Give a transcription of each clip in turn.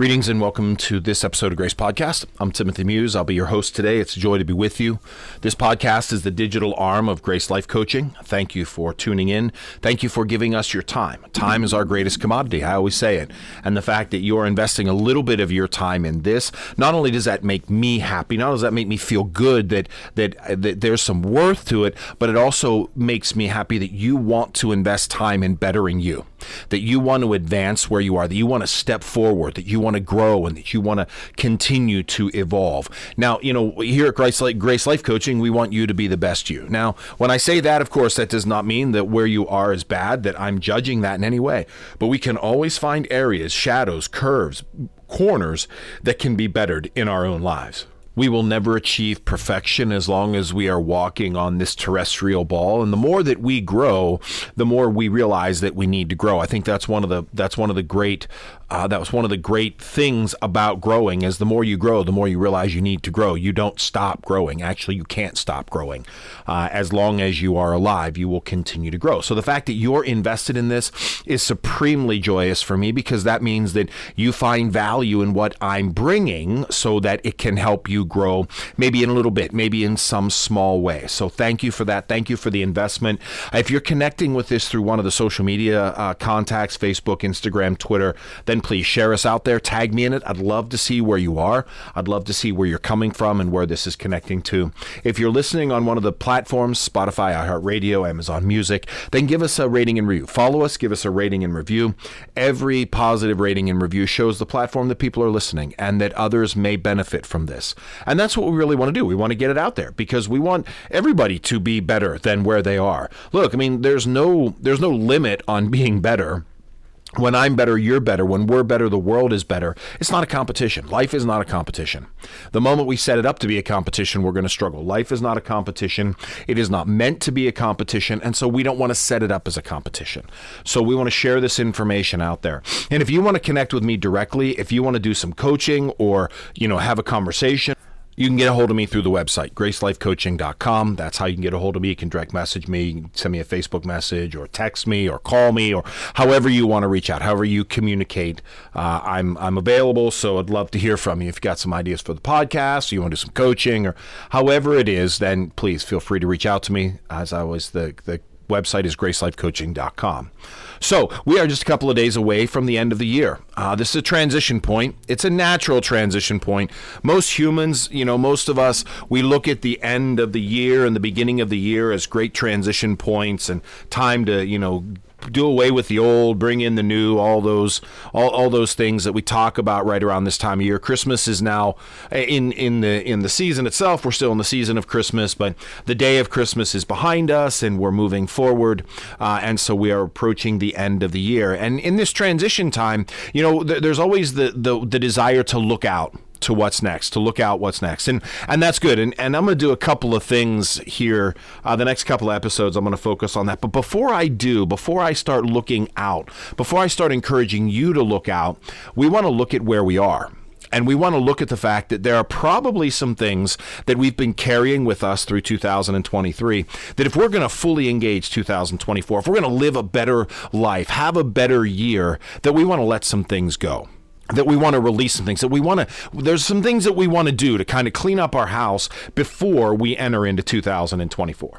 Greetings and welcome to this episode of Grace Podcast. I'm Timothy Muse. I'll be your host today. It's a joy to be with you. This podcast is the digital arm of Grace Life Coaching. Thank you for tuning in. Thank you for giving us your time. Time is our greatest commodity. I always say it. And the fact that you're investing a little bit of your time in this, not only does that make me happy, not only does that make me feel good that that, that there's some worth to it, but it also makes me happy that you want to invest time in bettering you that you want to advance where you are, that you want to step forward, that you want to grow, and that you want to continue to evolve. Now, you know, here at Grace Life, Grace Life Coaching, we want you to be the best you. Now, when I say that, of course, that does not mean that where you are is bad, that I'm judging that in any way. But we can always find areas, shadows, curves, corners that can be bettered in our own lives we will never achieve perfection as long as we are walking on this terrestrial ball. And the more that we grow the more we realize that we need to grow. I think that's one of the that's one of the great uh, that was one of the great things about growing is the more you grow the more you realize you need to grow. You don't stop growing. Actually you can't stop growing uh, as long as you are alive you will continue to grow. So the fact that you're invested in this is supremely joyous for me because that means that you find value in what i'm bringing so that it can help you grow maybe in a little bit maybe in some small way so thank you for that thank you for the investment if you're connecting with this through one of the social media uh, contacts facebook instagram twitter then please share us out there. Tag me in it. I'd love to see where you are. I'd love to see where you're coming from and where this is connecting to. If you're listening on one of the platforms, Spotify, iHeartRadio, Amazon Music, then give us a rating and review. Follow us, give us a rating and review. Every positive rating and review shows the platform that people are listening and that others may benefit from this. And that's what we really want to do. We want to get it out there because we want everybody to be better than where they are. Look, I mean, there's no there's no limit on being better when I'm better, you're better. When we're better, the world is better. It's not a competition. Life is not a competition. The moment we set it up to be a competition, we're going to struggle. Life is not a competition. It is not meant to be a competition. And so we don't want to set it up as a competition. So we want to share this information out there. And if you want to connect with me directly, if you want to do some coaching or, you know, have a conversation, you can get a hold of me through the website, gracelifecoaching.com. That's how you can get a hold of me. You can direct message me, send me a Facebook message, or text me, or call me, or however you want to reach out, however you communicate. Uh, I'm, I'm available, so I'd love to hear from you. If you've got some ideas for the podcast, or you want to do some coaching, or however it is, then please feel free to reach out to me. As always, the, the website is gracelifecoaching.com. So we are just a couple of days away from the end of the year. Uh, this is a transition point. It's a natural transition point. Most humans, you know, most of us, we look at the end of the year and the beginning of the year as great transition points and time to, you know, do away with the old, bring in the new, all those all, all those things that we talk about right around this time of year. Christmas is now in in the in the season itself. We're still in the season of Christmas, but the day of Christmas is behind us, and we're moving forward, uh, and so we are approaching the end of the year. And in this transition time, you know, th- there's always the, the the desire to look out to what's next, to look out what's next. And and that's good. And, and I'm going to do a couple of things here. Uh, the next couple of episodes, I'm going to focus on that. But before I do, before I start looking out, before I start encouraging you to look out, we want to look at where we are. And we want to look at the fact that there are probably some things that we've been carrying with us through 2023 that if we're going to fully engage 2024, if we're going to live a better life, have a better year, that we want to let some things go that we want to release some things that we want to there's some things that we want to do to kind of clean up our house before we enter into 2024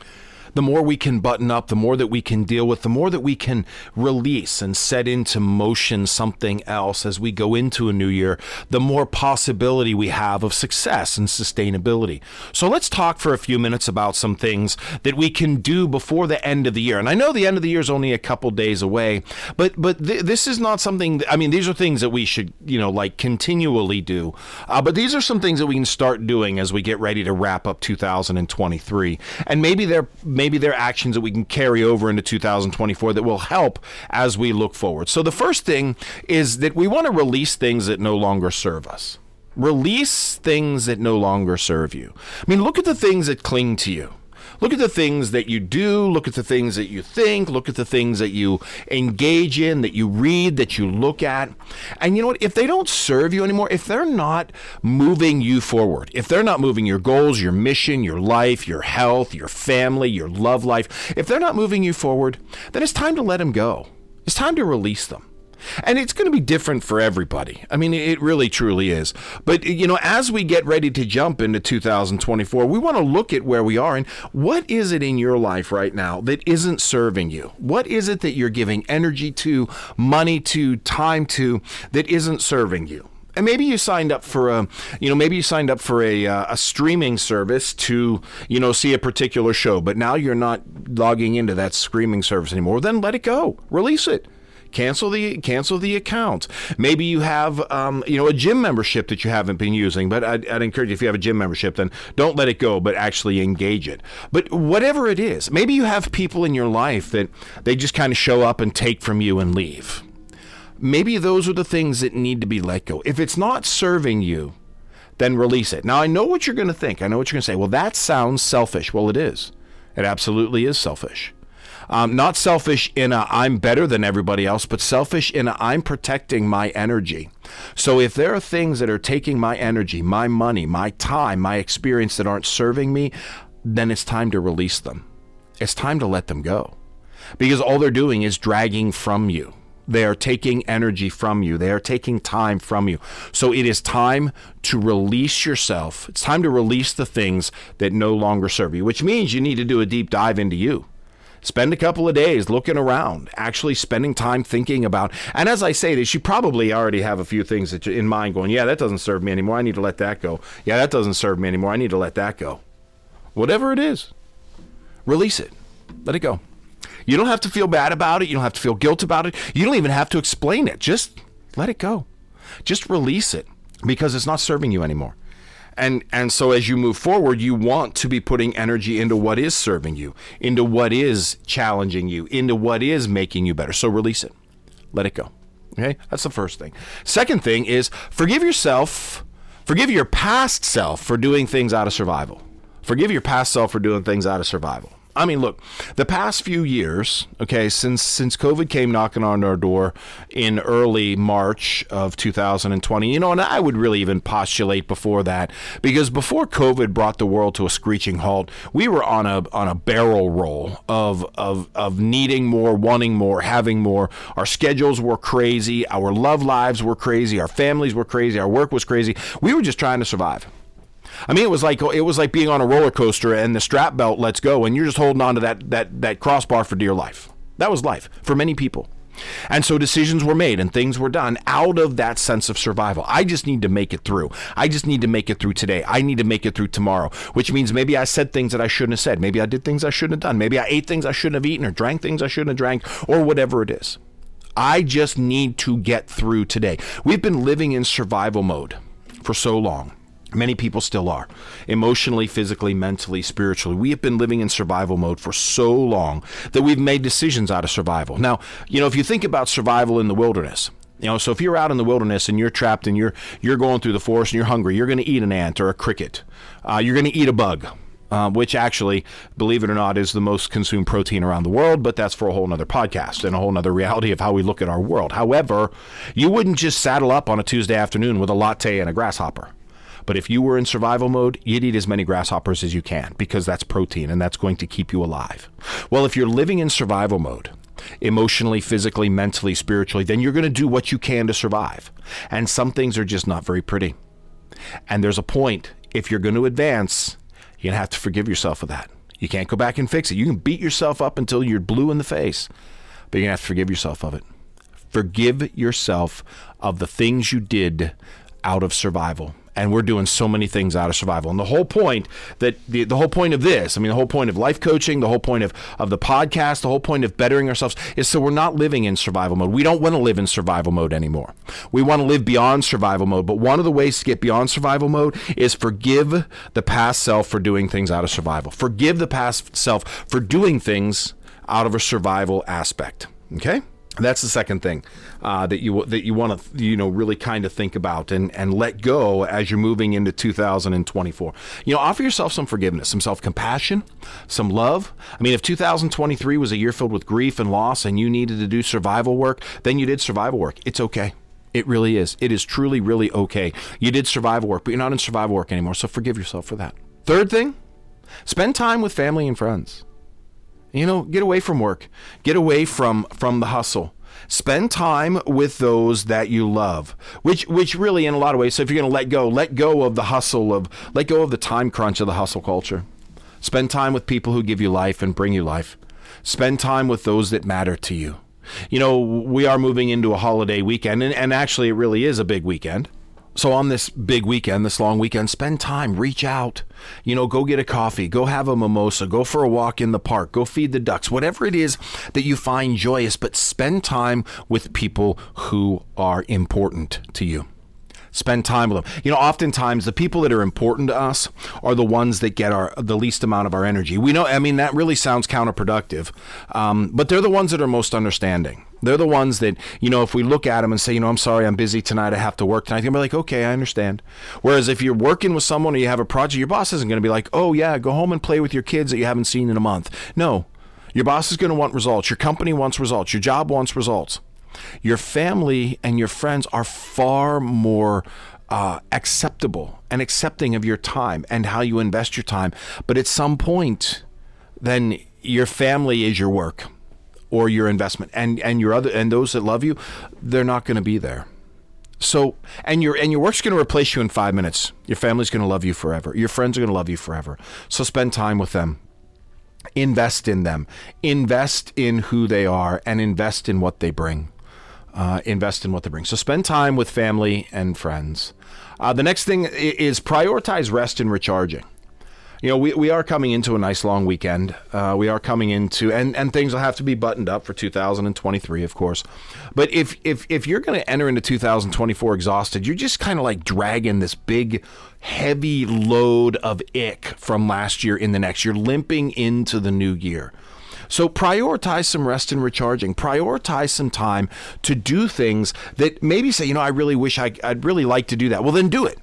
the more we can button up, the more that we can deal with, the more that we can release and set into motion something else as we go into a new year, the more possibility we have of success and sustainability. So let's talk for a few minutes about some things that we can do before the end of the year. And I know the end of the year is only a couple days away, but but th- this is not something. That, I mean, these are things that we should you know like continually do. Uh, but these are some things that we can start doing as we get ready to wrap up 2023, and maybe they're maybe there are actions that we can carry over into 2024 that will help as we look forward. So the first thing is that we want to release things that no longer serve us. Release things that no longer serve you. I mean, look at the things that cling to you. Look at the things that you do, look at the things that you think, look at the things that you engage in, that you read, that you look at. And you know what? If they don't serve you anymore, if they're not moving you forward, if they're not moving your goals, your mission, your life, your health, your family, your love life, if they're not moving you forward, then it's time to let them go. It's time to release them. And it's going to be different for everybody. I mean, it really truly is. But, you know, as we get ready to jump into 2024, we want to look at where we are and what is it in your life right now that isn't serving you? What is it that you're giving energy to, money to, time to that isn't serving you? and maybe you signed up for a you know maybe you signed up for a uh, a streaming service to you know see a particular show but now you're not logging into that streaming service anymore then let it go release it cancel the cancel the account. Maybe you have um, you know a gym membership that you haven't been using, but I'd, I'd, encourage you if you have a gym membership, then don't let it go, but actually engage it. But whatever it is, maybe you have people in your life that they just kind of show up and take from you and leave. Maybe those are the things that need to be let go. If it's not serving you, then release it. Now I know what you're going to think. I know what you're going to say. Well, that sounds selfish. Well, it is. It absolutely is selfish. Um, not selfish in a I'm better than everybody else, but selfish in a I'm protecting my energy. So if there are things that are taking my energy, my money, my time, my experience that aren't serving me, then it's time to release them. It's time to let them go. Because all they're doing is dragging from you. They are taking energy from you. They are taking time from you. So it is time to release yourself. It's time to release the things that no longer serve you, which means you need to do a deep dive into you spend a couple of days looking around, actually spending time thinking about. And as I say this, you probably already have a few things that in mind going, yeah, that doesn't serve me anymore. I need to let that go. Yeah, that doesn't serve me anymore. I need to let that go. Whatever it is, release it. Let it go. You don't have to feel bad about it. You don't have to feel guilt about it. You don't even have to explain it. Just let it go. Just release it because it's not serving you anymore and and so as you move forward you want to be putting energy into what is serving you into what is challenging you into what is making you better. So release it. Let it go. Okay? That's the first thing. Second thing is forgive yourself forgive your past self for doing things out of survival. Forgive your past self for doing things out of survival I mean, look, the past few years, okay, since since COVID came knocking on our door in early March of 2020, you know, and I would really even postulate before that because before COVID brought the world to a screeching halt, we were on a on a barrel roll of of of needing more, wanting more, having more. Our schedules were crazy, our love lives were crazy, our families were crazy, our work was crazy. We were just trying to survive. I mean, it was like it was like being on a roller coaster and the strap belt lets go, and you're just holding on to that that that crossbar for dear life. That was life for many people. And so decisions were made and things were done out of that sense of survival. I just need to make it through. I just need to make it through today. I need to make it through tomorrow, which means maybe I said things that I shouldn't have said. Maybe I did things I shouldn't have done. Maybe I ate things I shouldn't have eaten or drank things I shouldn't have drank or whatever it is. I just need to get through today. We've been living in survival mode for so long. Many people still are. Emotionally, physically, mentally, spiritually. We have been living in survival mode for so long that we've made decisions out of survival. Now, you know, if you think about survival in the wilderness, you know, so if you're out in the wilderness and you're trapped and you're you're going through the forest and you're hungry, you're going to eat an ant or a cricket. Uh, you're going to eat a bug. Uh, which actually, believe it or not, is the most consumed protein around the world, but that's for a whole nother podcast and a whole nother reality of how we look at our world. However, you wouldn't just saddle up on a Tuesday afternoon with a latte and a grasshopper. But if you were in survival mode, you'd eat as many grasshoppers as you can because that's protein and that's going to keep you alive. Well, if you're living in survival mode, emotionally, physically, mentally, spiritually, then you're going to do what you can to survive. And some things are just not very pretty. And there's a point, if you're going to advance, you're going to have to forgive yourself for that. You can't go back and fix it. You can beat yourself up until you're blue in the face, but you're going to have to forgive yourself of it. Forgive yourself of the things you did out of survival and we're doing so many things out of survival. And the whole point that the, the whole point of this, I mean, the whole point of life coaching, the whole point of, of the podcast, the whole point of bettering ourselves is so we're not living in survival mode. We don't want to live in survival mode anymore. We want to live beyond survival mode. But one of the ways to get beyond survival mode is forgive the past self for doing things out of survival. Forgive the past self for doing things out of a survival aspect. Okay? That's the second thing uh, that you that you want to you know really kind of think about and and let go as you're moving into 2024. You know, offer yourself some forgiveness, some self compassion, some love. I mean, if 2023 was a year filled with grief and loss, and you needed to do survival work, then you did survival work. It's okay. It really is. It is truly, really okay. You did survival work, but you're not in survival work anymore. So forgive yourself for that. Third thing, spend time with family and friends. You know, get away from work. Get away from from the hustle. spend time with those that you love which which really in a lot of ways so if you're going to let go let go of the hustle of let go of the time crunch of the hustle culture spend time with people who give you life and bring you life spend time with those that matter to you you know we are moving into a holiday weekend and, and actually it really is a big weekend so on this big weekend, this long weekend, spend time, reach out. You know, go get a coffee, go have a mimosa, go for a walk in the park, go feed the ducks, whatever it is that you find joyous, but spend time with people who are important to you spend time with them. You know, oftentimes the people that are important to us are the ones that get our the least amount of our energy. We know, I mean, that really sounds counterproductive, um, but they're the ones that are most understanding. They're the ones that, you know, if we look at them and say, you know, I'm sorry, I'm busy tonight, I have to work tonight, they're be like, okay, I understand. Whereas if you're working with someone or you have a project, your boss isn't going to be like, oh, yeah, go home and play with your kids that you haven't seen in a month. No, your boss is going to want results. Your company wants results. Your job wants results. Your family and your friends are far more uh, acceptable and accepting of your time and how you invest your time. But at some point, then your family is your work or your investment, and and your other and those that love you, they're not going to be there. So and your and your work's going to replace you in five minutes. Your family's going to love you forever. Your friends are going to love you forever. So spend time with them invest in them invest in who they are and invest in what they bring uh, invest in what they bring. So spend time with family and friends. Uh, the next thing is prioritize rest and recharging. You know, we, we are coming into a nice long weekend. Uh, we are coming into, and, and things will have to be buttoned up for 2023, of course. But if, if, if you're going to enter into 2024 exhausted, you're just kind of like dragging this big, heavy load of ick from last year in the next. You're limping into the new year. So prioritize some rest and recharging. Prioritize some time to do things that maybe say, you know, I really wish I, I'd really like to do that. Well, then do it.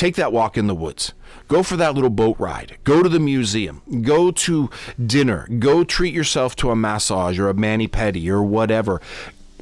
Take that walk in the woods. Go for that little boat ride. Go to the museum. Go to dinner. Go treat yourself to a massage or a mani pedi or whatever.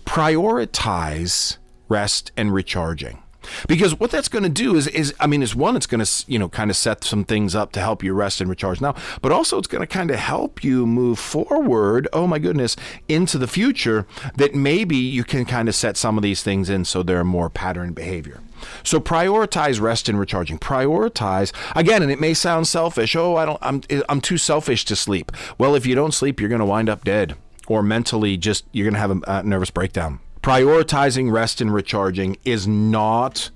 Prioritize rest and recharging. Because what that's going to do is, is I mean, is one, it's going to, you know, kind of set some things up to help you rest and recharge now, but also it's going to kind of help you move forward, oh my goodness, into the future that maybe you can kind of set some of these things in so they're more pattern behavior. So prioritize rest and recharging. Prioritize again, and it may sound selfish. Oh, I don't. I'm I'm too selfish to sleep. Well, if you don't sleep, you're going to wind up dead, or mentally just you're going to have a, a nervous breakdown prioritizing rest and recharging is not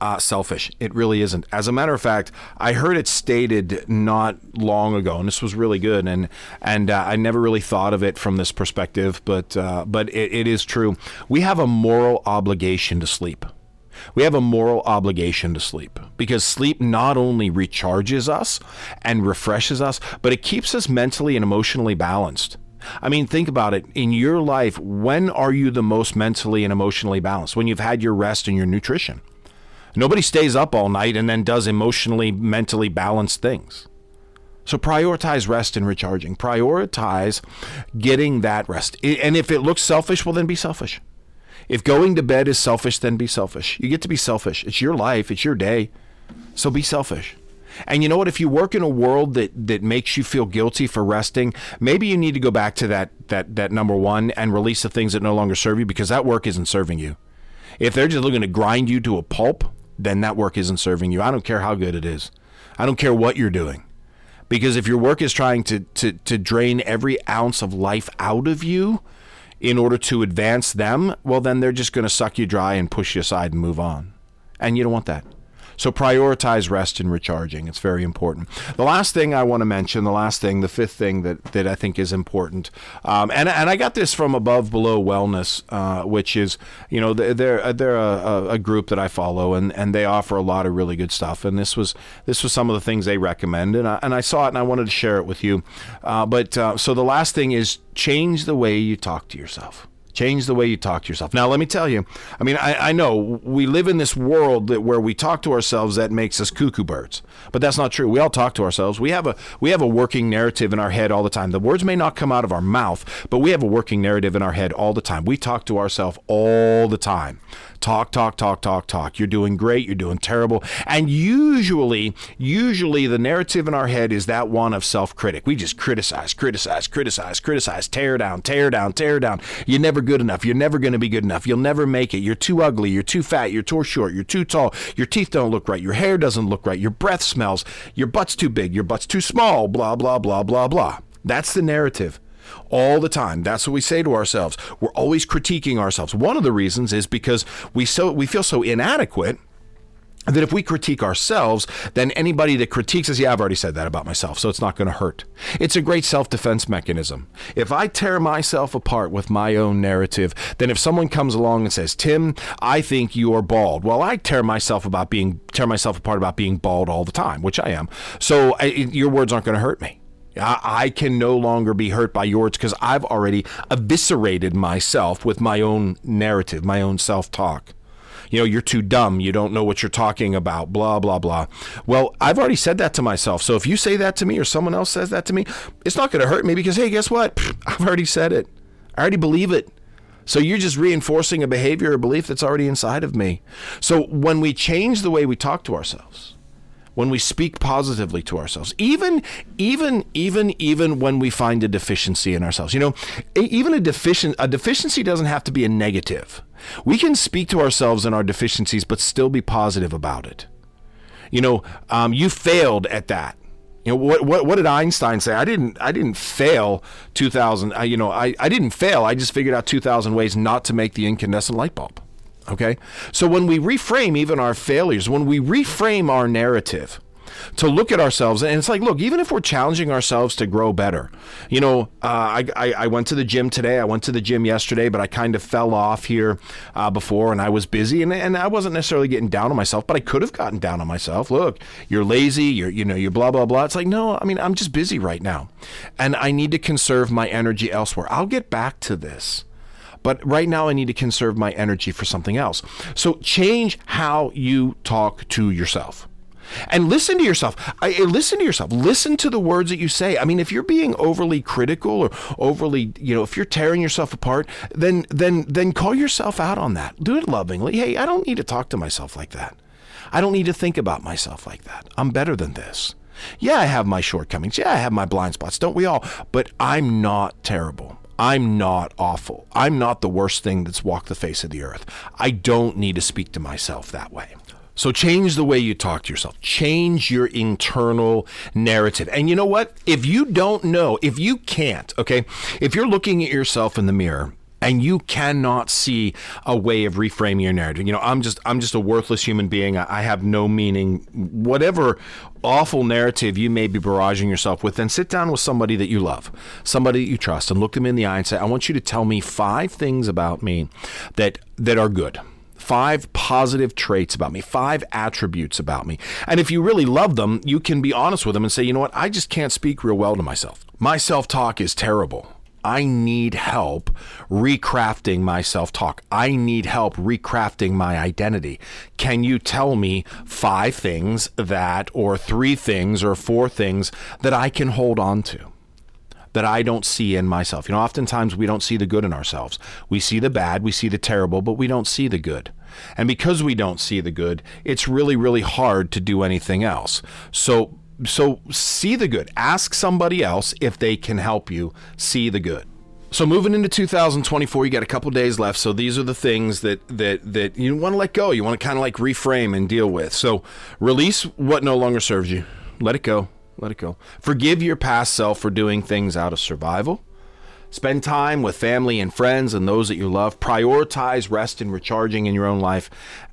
uh, selfish. It really isn't. As a matter of fact, I heard it stated not long ago, and this was really good. And and uh, I never really thought of it from this perspective, but uh, but it, it is true. We have a moral obligation to sleep. We have a moral obligation to sleep because sleep not only recharges us and refreshes us, but it keeps us mentally and emotionally balanced. I mean, think about it. In your life, when are you the most mentally and emotionally balanced? When you've had your rest and your nutrition. Nobody stays up all night and then does emotionally, mentally balanced things. So prioritize rest and recharging. Prioritize getting that rest. And if it looks selfish, well, then be selfish. If going to bed is selfish, then be selfish. You get to be selfish. It's your life, it's your day. So be selfish. And you know what? If you work in a world that that makes you feel guilty for resting, maybe you need to go back to that that that number one and release the things that no longer serve you because that work isn't serving you. If they're just looking to grind you to a pulp, then that work isn't serving you. I don't care how good it is. I don't care what you're doing. Because if your work is trying to, to, to drain every ounce of life out of you in order to advance them, well, then they're just going to suck you dry and push you aside and move on. And you don't want that. So prioritize rest and recharging. It's very important. The last thing I want to mention, the last thing, the fifth thing that, that I think is important, um, and, and I got this from Above Below Wellness, uh, which is, you know, they're, they're a, a, group that I follow and, and they offer a lot of really good stuff. And this was, this was some of the things they recommend. And I, and I saw it and I wanted to share it with you. Uh, but uh, so the last thing is change the way you talk to yourself. Change the way you talk to yourself. Now, let me tell you, I mean, I, I know we live in this world that where we talk to ourselves that makes us cuckoo birds, but that's not true. We all talk to ourselves. We have a we have a working narrative in our head all the time. The words may not come out of our mouth, but we have a working narrative in our head all the time. We talk to ourselves all the time Talk, talk, talk, talk, talk. You're doing great. You're doing terrible. And usually, usually the narrative in our head is that one of self critic. We just criticize, criticize, criticize, criticize, tear down, tear down, tear down. You're never good enough. You're never going to be good enough. You'll never make it. You're too ugly. You're too fat. You're too short. You're too tall. Your teeth don't look right. Your hair doesn't look right. Your breath smells. Your butt's too big. Your butt's too small. Blah, blah, blah, blah, blah. That's the narrative all the time. That's what we say to ourselves. We're always critiquing ourselves. One of the reasons is because we so we feel so inadequate that if we critique ourselves, then anybody that critiques us, yeah, I've already said that about myself, so it's not going to hurt. It's a great self defense mechanism. If I tear myself apart with my own narrative, then if someone comes along and says, Tim, I think you're bald, well, I tear myself about being tear myself apart about being bald all the time, which I am. So I, your words aren't going to hurt me. I can no longer be hurt by yours because I've already eviscerated myself with my own narrative, my own self talk. You know, you're too dumb. You don't know what you're talking about, blah, blah, blah. Well, I've already said that to myself. So if you say that to me or someone else says that to me, it's not going to hurt me because, hey, guess what? I've already said it. I already believe it. So you're just reinforcing a behavior or belief that's already inside of me. So when we change the way we talk to ourselves, when we speak positively to ourselves even even even even when we find a deficiency in ourselves you know even a deficient a deficiency doesn't have to be a negative we can speak to ourselves in our deficiencies but still be positive about it you know um, you failed at that you know what, what what did Einstein say? I didn't I didn't fail 2000. I, you know I, I didn't fail. I just figured out 2000 ways not to make the incandescent light bulb. Okay? So when we reframe even our failures, when we reframe our narrative, to look at ourselves and it's like look even if we're challenging ourselves to grow better you know uh, I, I, I, went to the gym today. I went to the gym yesterday but i kind of fell off here uh, before and i was busy and, and i wasn't necessarily getting down on myself but i could have gotten down on myself. Look you're lazy you're you know you're blah blah blah. It's like no i mean i'm just busy right now and i need to conserve my energy elsewhere. I'll get back to this but right now I need to conserve my energy for something else. So change how you talk to yourself and listen to yourself. I, eh, listen to yourself. Listen to the words that you say. I mean, if you're being overly critical or overly, you know, if you're tearing yourself apart, then then then call yourself out on that. Do it lovingly. Hey, I don't need to talk to myself like that. I don't need to think about myself like that. I'm better than this. Yeah, I have my shortcomings. Yeah, I have my blind spots. Don't we all? But I'm not terrible. I'm not awful. I'm not the worst thing that's walked the face of the earth. I don't need to speak to myself that way. So change the way you talk to yourself. Change your internal narrative. And you know what? If you don't know, if you can't, okay, if you're looking at yourself in the mirror and you cannot see a way of reframing your narrative. You know, I'm just I'm just a worthless human being. I, have no meaning. Whatever awful narrative you may be barraging yourself with, then sit down with somebody that you love, somebody that you trust, and look them in the eye and say, I want you to tell me five things about me that that are good five positive traits about me, five attributes about me. And if you really love them, you can be honest with them and say, you know what, I just can't speak real well to myself. My self talk is terrible. I need help recrafting my self talk. I need help recrafting my identity. Can you tell me five things that, or three things, or four things that I can hold on to? That I don't see in myself. You know, oftentimes we don't see the good in ourselves. We see the bad, we see the terrible, but we don't see the good. And because we don't see the good, it's really, really hard to do anything else. So so see the good. Ask somebody else if they can help you see the good. So moving into 2024, you got a couple days left. So these are the things that that that you want to let go. You want to kind of like reframe and deal with. So release what no longer serves you. Let it go. Let it go. Forgive your past self for doing things out of survival. Spend time with family and friends and those that you love. Prioritize rest and recharging in your own life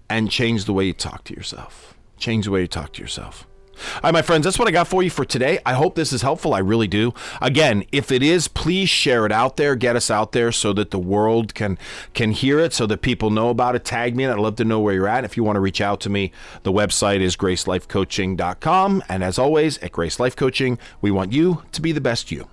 and change the way you talk to yourself. Change the way you talk to yourself. All right, my friends, that's what I got for you for today. I hope this is helpful. I really do. Again, if it is, please share it out there. Get us out there so that the world can can hear it, so that people know about it. Tag me, and I'd love to know where you're at. If you want to reach out to me, the website is gracelifecoaching.com. And as always, at Grace Life Coaching, we want you to be the best you.